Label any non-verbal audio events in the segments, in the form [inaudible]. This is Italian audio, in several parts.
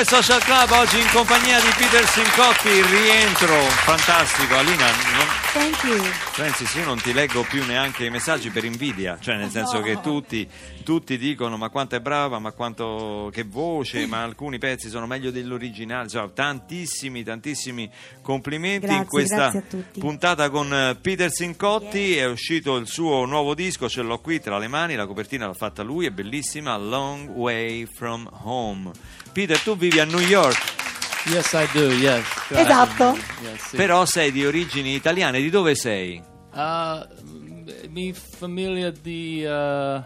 2 Social Club oggi in compagnia di Peter Sincotti, rientro fantastico. Alina, non... Thank you. Francis, io non ti leggo più neanche i messaggi per invidia, cioè nel senso che tutti, tutti dicono ma quanto è brava, ma quanto che voce, ma alcuni pezzi sono meglio dell'originale, cioè, tantissimi, tantissimi complimenti in Grazie, questa grazie a tutti. puntata con eh, Peter Sincotti, è uscito il suo nuovo disco, ce l'ho qui tra le mani, la copertina l'ha fatta lui, è bellissima, Long Way From Home. Peter, tu vivi a New York, Yes, I do. Yes. Esatto. Yes. sì. però sei di origini italiane, di dove sei? Uh, mi famiglia di uh,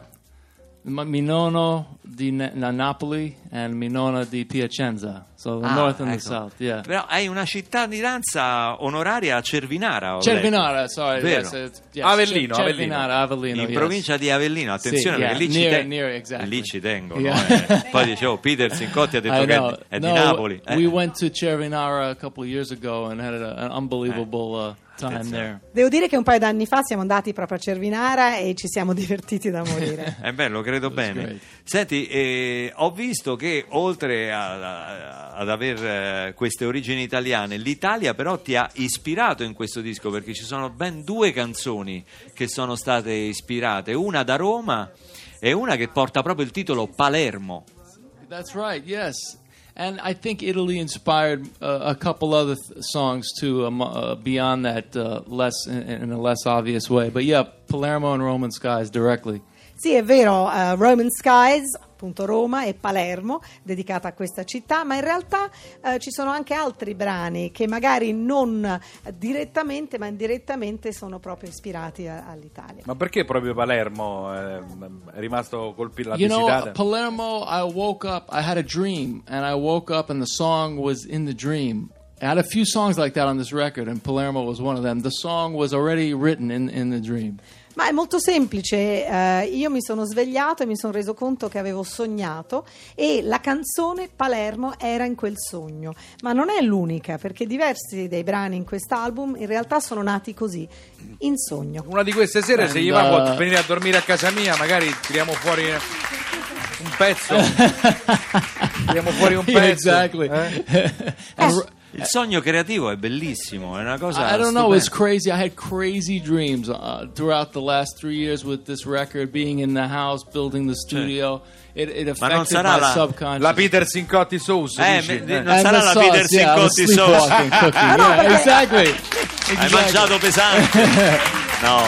ma- mi nonno di Na- Na- Napoli e mi nonna di Piacenza. So the Ah, north and the ecco. south. Yeah. Però hai una cittadinanza onoraria a Cervinara. ho Cervinara, letto. sorry. Vero? Yes, yes, Avellino, Cer- Cervinara, Avellino. In yes. provincia di Avellino, attenzione Sì, yeah, perché lì, near- ci te- near, exactly. lì ci tengono. Yeah. eh. Poi dicevo, [laughs] Peter Sincotti ha detto che è, è di no, Napoli. eh. We went to Cervinara a couple of years ago and had a, an unbelievable uh, time Attenzione. there. Devo dire che un paio d'anni fa siamo andati proprio a Cervinara e ci siamo [laughs] divertiti da morire. È bello, credo bene. great. Senti, eh, ho visto che oltre a- a- ad aver eh, queste origini italiane, l'Italia però ti ha ispirato in questo disco perché ci sono ben due canzoni che sono state ispirate, una da Roma e una che porta proprio il titolo Palermo. That's right. Yes, and I think Italy inspired uh, a couple other th- songs too, um, uh, beyond that, uh, less in, in a less obvious way. But yeah, Palermo and Roman Skies directly. Sì, è vero, eh, Roman Skies, appunto Roma e Palermo, dedicata a questa città, ma in realtà eh, ci sono anche altri brani che magari non direttamente, ma indirettamente sono proprio ispirati a- all'Italia. Ma perché proprio Palermo eh, è rimasto colpito la You know, visitata? Palermo. I woke up. I had a dream, and I woke up, and the song was in the dream. I had a few songs like that on this record, and Palermo was one of them. The song was already written in in the dream. Ma è molto semplice, eh, io mi sono svegliato e mi sono reso conto che avevo sognato e la canzone Palermo era in quel sogno, ma non è l'unica perché diversi dei brani in quest'album in realtà sono nati così, in sogno. Una di queste sere, se And, gli va, può uh, venire a dormire a casa mia, magari tiriamo fuori un pezzo. [laughs] tiriamo fuori un Yeah, pezzo. exactly. eh? [laughs] And- Il sogno creativo è bellissimo, è una cosa I don't know. It's crazy. I had crazy dreams uh, throughout the last three years with this record, being in the house, building the studio. It, it Ma non affected sarà my la- subconscious. La Peter Sincotti Sauce, Eh, dici? me- Eh. non And sarà la sauce, Peter yeah, Sincotti sauce. [laughs] yeah, exactly. Hai Exactly. mangiato pesante? [laughs] No,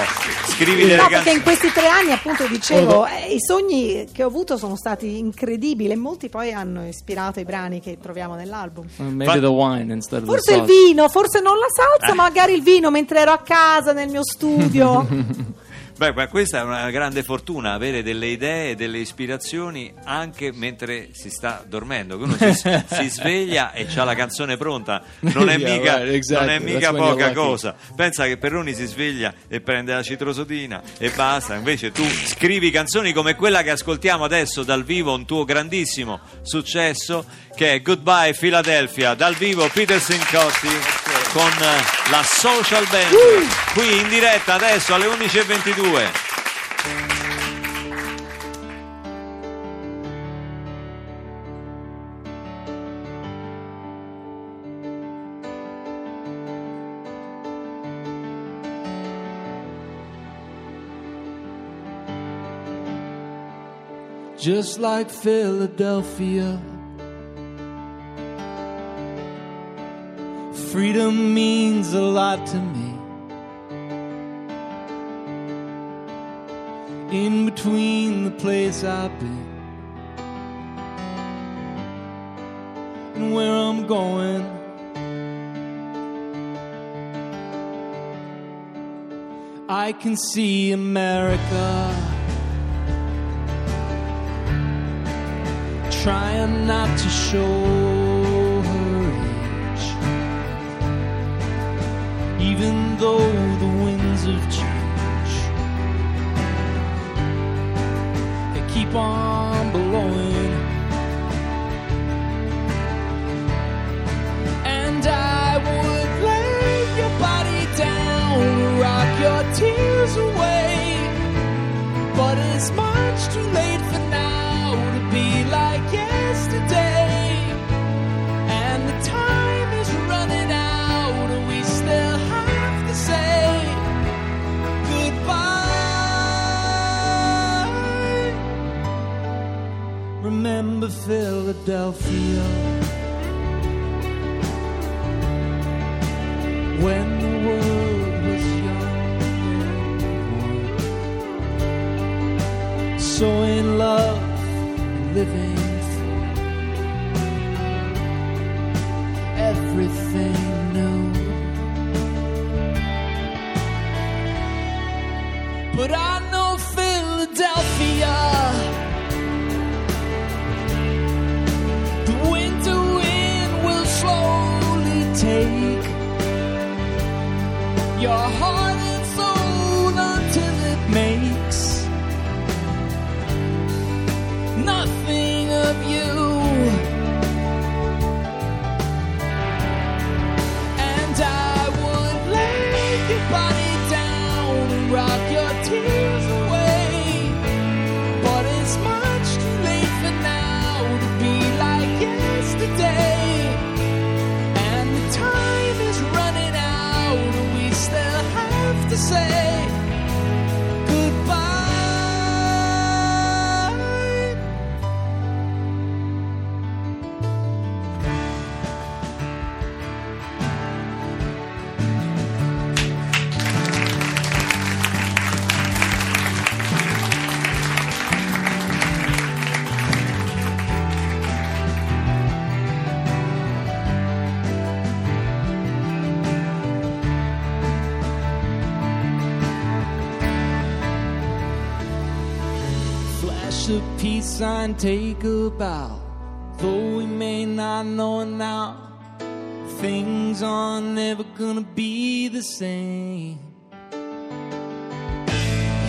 scrivi delle No, perché in questi tre anni, appunto, dicevo, eh, i sogni che ho avuto sono stati incredibili e molti poi hanno ispirato i brani che troviamo nell'album. Uh, Maybe the wine instead of Forse the il vino, forse non la salsa, [laughs] magari il vino mentre ero a casa nel mio studio. [laughs] Beh, ma questa è una grande fortuna, avere delle idee, delle ispirazioni anche mentre si sta dormendo. Uno si, [laughs] si sveglia e c'ha la canzone pronta. Non è [laughs] Yeah, mica, right, exactly. non è mica poca cosa. Pensa che Perroni si sveglia e prende la citrosodina e basta. Invece tu scrivi canzoni come quella che ascoltiamo adesso dal vivo, un tuo grandissimo successo che è Goodbye Philadelphia. Dal vivo Peter Sincotti con la Social Band. Qui in diretta adesso alle 11.22. Just like Philadelphia. Freedom means a lot to me. In between the place I've been and where I'm going. I can see America trying not to show even though the winds of change they keep on blowing. And I would lay your body down, rock your tears away. But it's much too late Remember Philadelphia. when the world was young and warm. So in love living your heart say Flash a peace sign, take a bow. Though we may not know it now, things are never gonna be the same.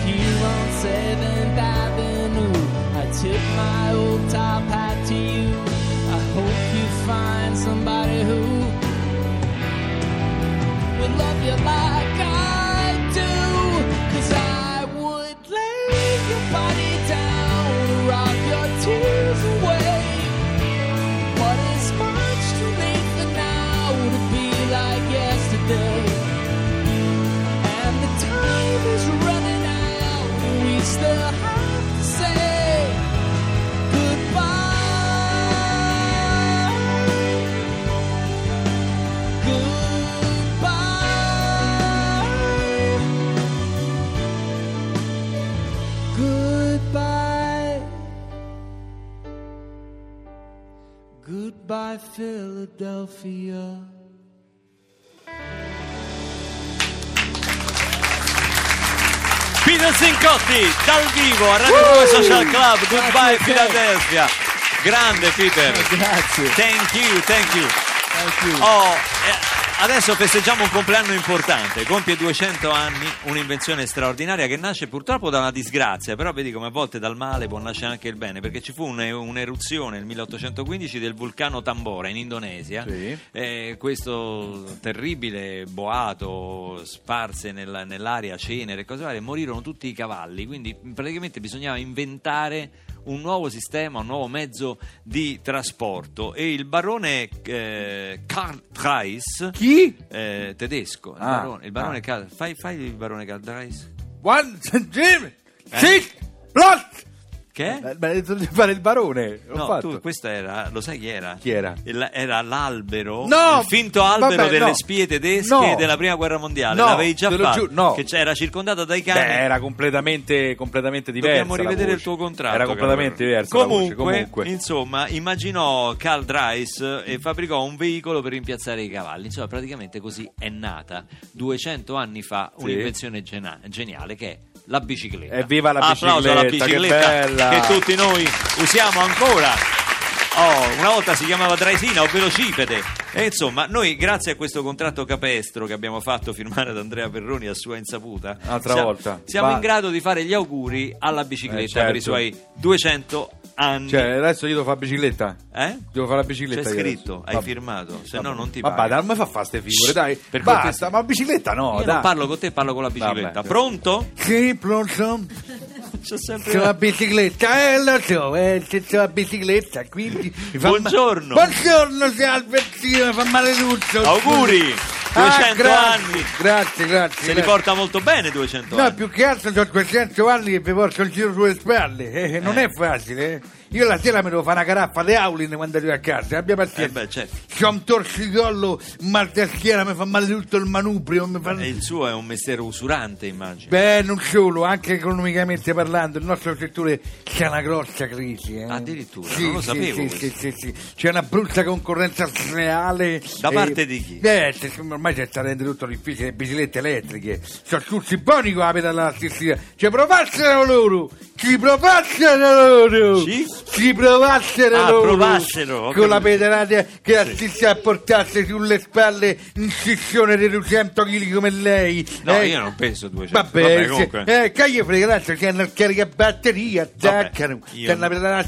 Here on 7th Avenue, I tip my old top hat to you. I hope you find somebody who will love you like I Goodbye, Philadelphia. Peter Sincotti dal vivo a Radio Roma Social Club. Goodbye Philadelphia. Grande Peter. Grazie. Thank you, thank you. Thank you. Oh, adesso festeggiamo un compleanno importante, compie 200 anni, un'invenzione straordinaria che nasce purtroppo da una disgrazia, però vedi come a volte dal male può nascere anche il bene, perché ci fu un- un'eruzione nel 1815 del vulcano Tambora in Indonesia, Sì. Eh, questo terribile boato sparse nella- nell'aria cenere e cose varie, morirono tutti i cavalli, quindi praticamente bisognava inventare un nuovo sistema, un nuovo mezzo di trasporto e il barone eh, Karl Zeiss Chi? eh, tedesco, il Ah, barone, il barone ah. Karl- fai, fai il barone Karl Zeiss One, [laughs] Jim, Eh? six, plus, Che? Eh, detto di fare il barone. L'ho No, fatto. tu, questo era, lo sai chi era? Chi era? Il- era l'albero, No! il finto albero Vabbè, delle no. spie tedesche No. della prima guerra mondiale. No, L'avevi già fatto? giuro, no. Che c'era circondato dai cani. Beh, era completamente, completamente diversa. Dobbiamo rivedere il tuo contratto. Era completamente voce, Comunque, comunque. insomma, immaginò Karl Dreiss e fabbricò un veicolo per rimpiazzare i cavalli. Insomma, praticamente così è nata 200 anni fa Sì. un'invenzione gena- geniale che è la bicicletta. Evviva la Applauso alla bicicletta, che bicicletta bella! che tutti noi usiamo ancora. Oh, una volta si chiamava Draisina o Velocipede e insomma noi grazie a questo contratto capestro che abbiamo fatto firmare ad Andrea Perroni a sua insaputa Un'altra siamo- volta. siamo Va. in grado di fare gli auguri alla bicicletta Eh, certo. per i suoi 200 anni Cioè, adesso io devo fare bicicletta. eh? Devo fare la bicicletta. C'è scritto, hai Vabbè. firmato, se no Vabbè. non ti Vabbè, paga. dai, mi fa fare ste figure, dai. per Basta, ma bicicletta no, Io dai. non parlo con te, parlo con la bicicletta. Vabbè. Pronto? Sì, pronto? [laughs] C'è sempre la bicicletta, eh lo so, eh, c'è la bicicletta, quindi... [laughs] fa Buongiorno. ma- Buongiorno, salve, zio, mi fa male tutto. Auguri! 200 Ah, grazie, anni! Grazie, grazie. Se li grazie. porta molto bene 200 No, anni. più che altro ho 200 anni che vi porto il giro sulle spalle. eh, non Eh. è facile, eh. Io la sera mi devo fare una caraffa di Aulin quando arrivo a casa. Abbia Eh pazienza. beh, certo. Un torcicollo, mal da schiena, mi fa male tutto il manubrio. Mi fa... E il suo è un mestiere usurante, immagino. Beh, non solo, anche economicamente parlando, il nostro settore c'è una grossa crisi. Eh. Addirittura, Sì, non lo sì, sapevo Sì, sì, sì, sì. C'è una brutta concorrenza sleale. Da eh, parte di chi? Eh, se- ormai si sta rendendo tutto difficile, le biciclette elettriche. Sono tutti buoni con la pedalata assistita. Ci provassero loro! Ci provassero loro! Ci? Ci provassero Ah, loro! provassero, Con la pedalata che assiste a portarsi sulle spalle un scissione di 200 kg come lei. No, eh. io non penso 200. Vabbè, Vabbè, se- comunque. eh, che gli frega che hanno il caricabatteria, zaccano, io che hanno non-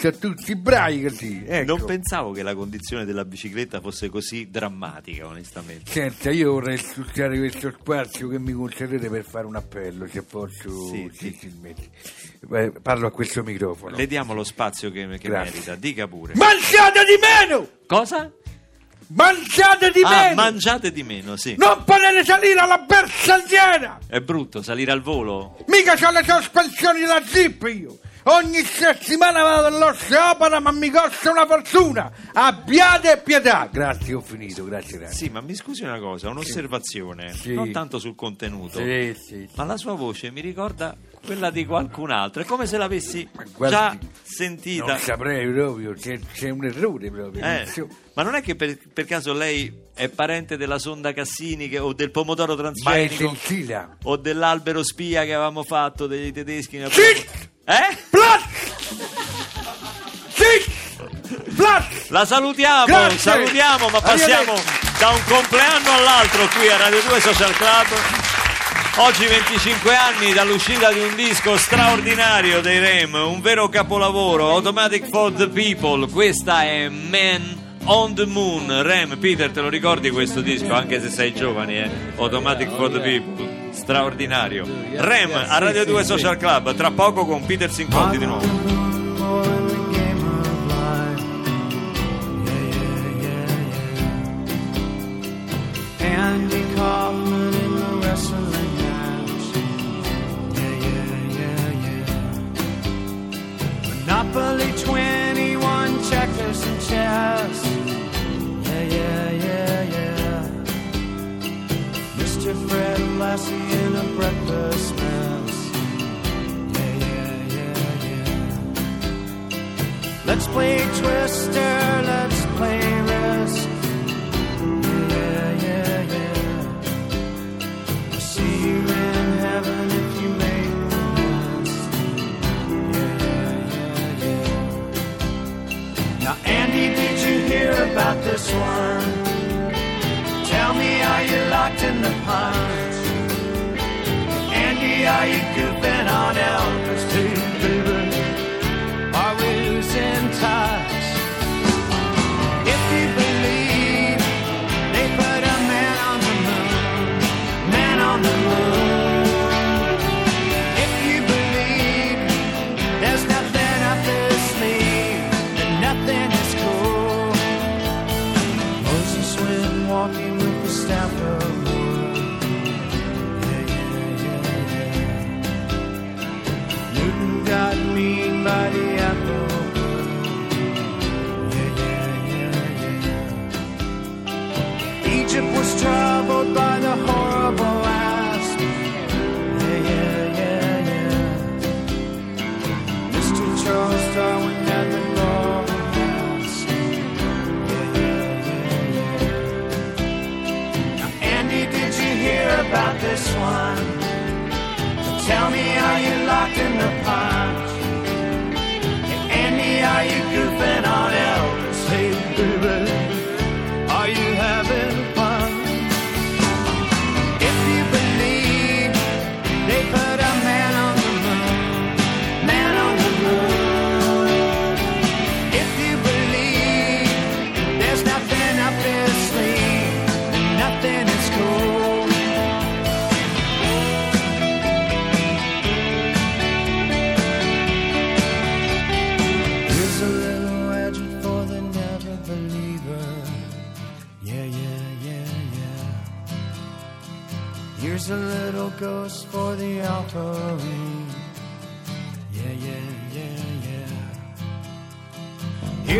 Sono tutti bravi così. Ecco. Non pensavo che la condizione della bicicletta fosse così drammatica, onestamente. Senta, io vorrei sfruttare questo spazio che mi concedete per fare un appello, se posso Sì, sì. gentilmente. Eh, parlo a questo microfono. Le diamo lo spazio che, che merita, dica pure. Mangiate di meno! Cosa? Mangiate di Ah, meno! mangiate di meno, sì. Non potete salire alla bersagliera! È brutto salire al volo. Mica c'ho le sospensioni da zip io! Ogni settimana vado all'osteopata ma mi costa una fortuna! Abbiate pietà! Grazie, ho finito, grazie, grazie. Sì, ma mi scusi una cosa, un'osservazione, Sì. non tanto sul contenuto. Sì, sì. Ma la sua voce mi ricorda quella di qualcun altro, è come se l'avessi guardi, già Non sentita. saprei proprio, c'è, c'è un errore proprio. Eh, non ma non è che per, per caso lei è parente della sonda Cassini che- o del pomodoro Ma è transgenico o dell'albero spia che avevamo fatto dei tedeschi? nel- Sì! Eh? La salutiamo, Grazie. salutiamo, ma passiamo da un compleanno all'altro qui a Radio 2 Social Club. Oggi 25 anni dall'uscita di un disco straordinario dei Rem, un vero capolavoro, Automatic for the People. Questa è Man on the Moon. Rem, Peter, te lo ricordi questo disco? Anche se sei giovane, eh? Automatic for the People. Straordinario. Rem a Radio 2 Social Club, tra poco con Peter Sincotti di nuovo. Let's play Twister, let's play Risk. Yeah, yeah, yeah. I'll see you in heaven if you make. Yeah, yeah, yeah. Now, Andy, did you hear about this one? Tell me, are you locked in the punch? Are you goofing on Elvis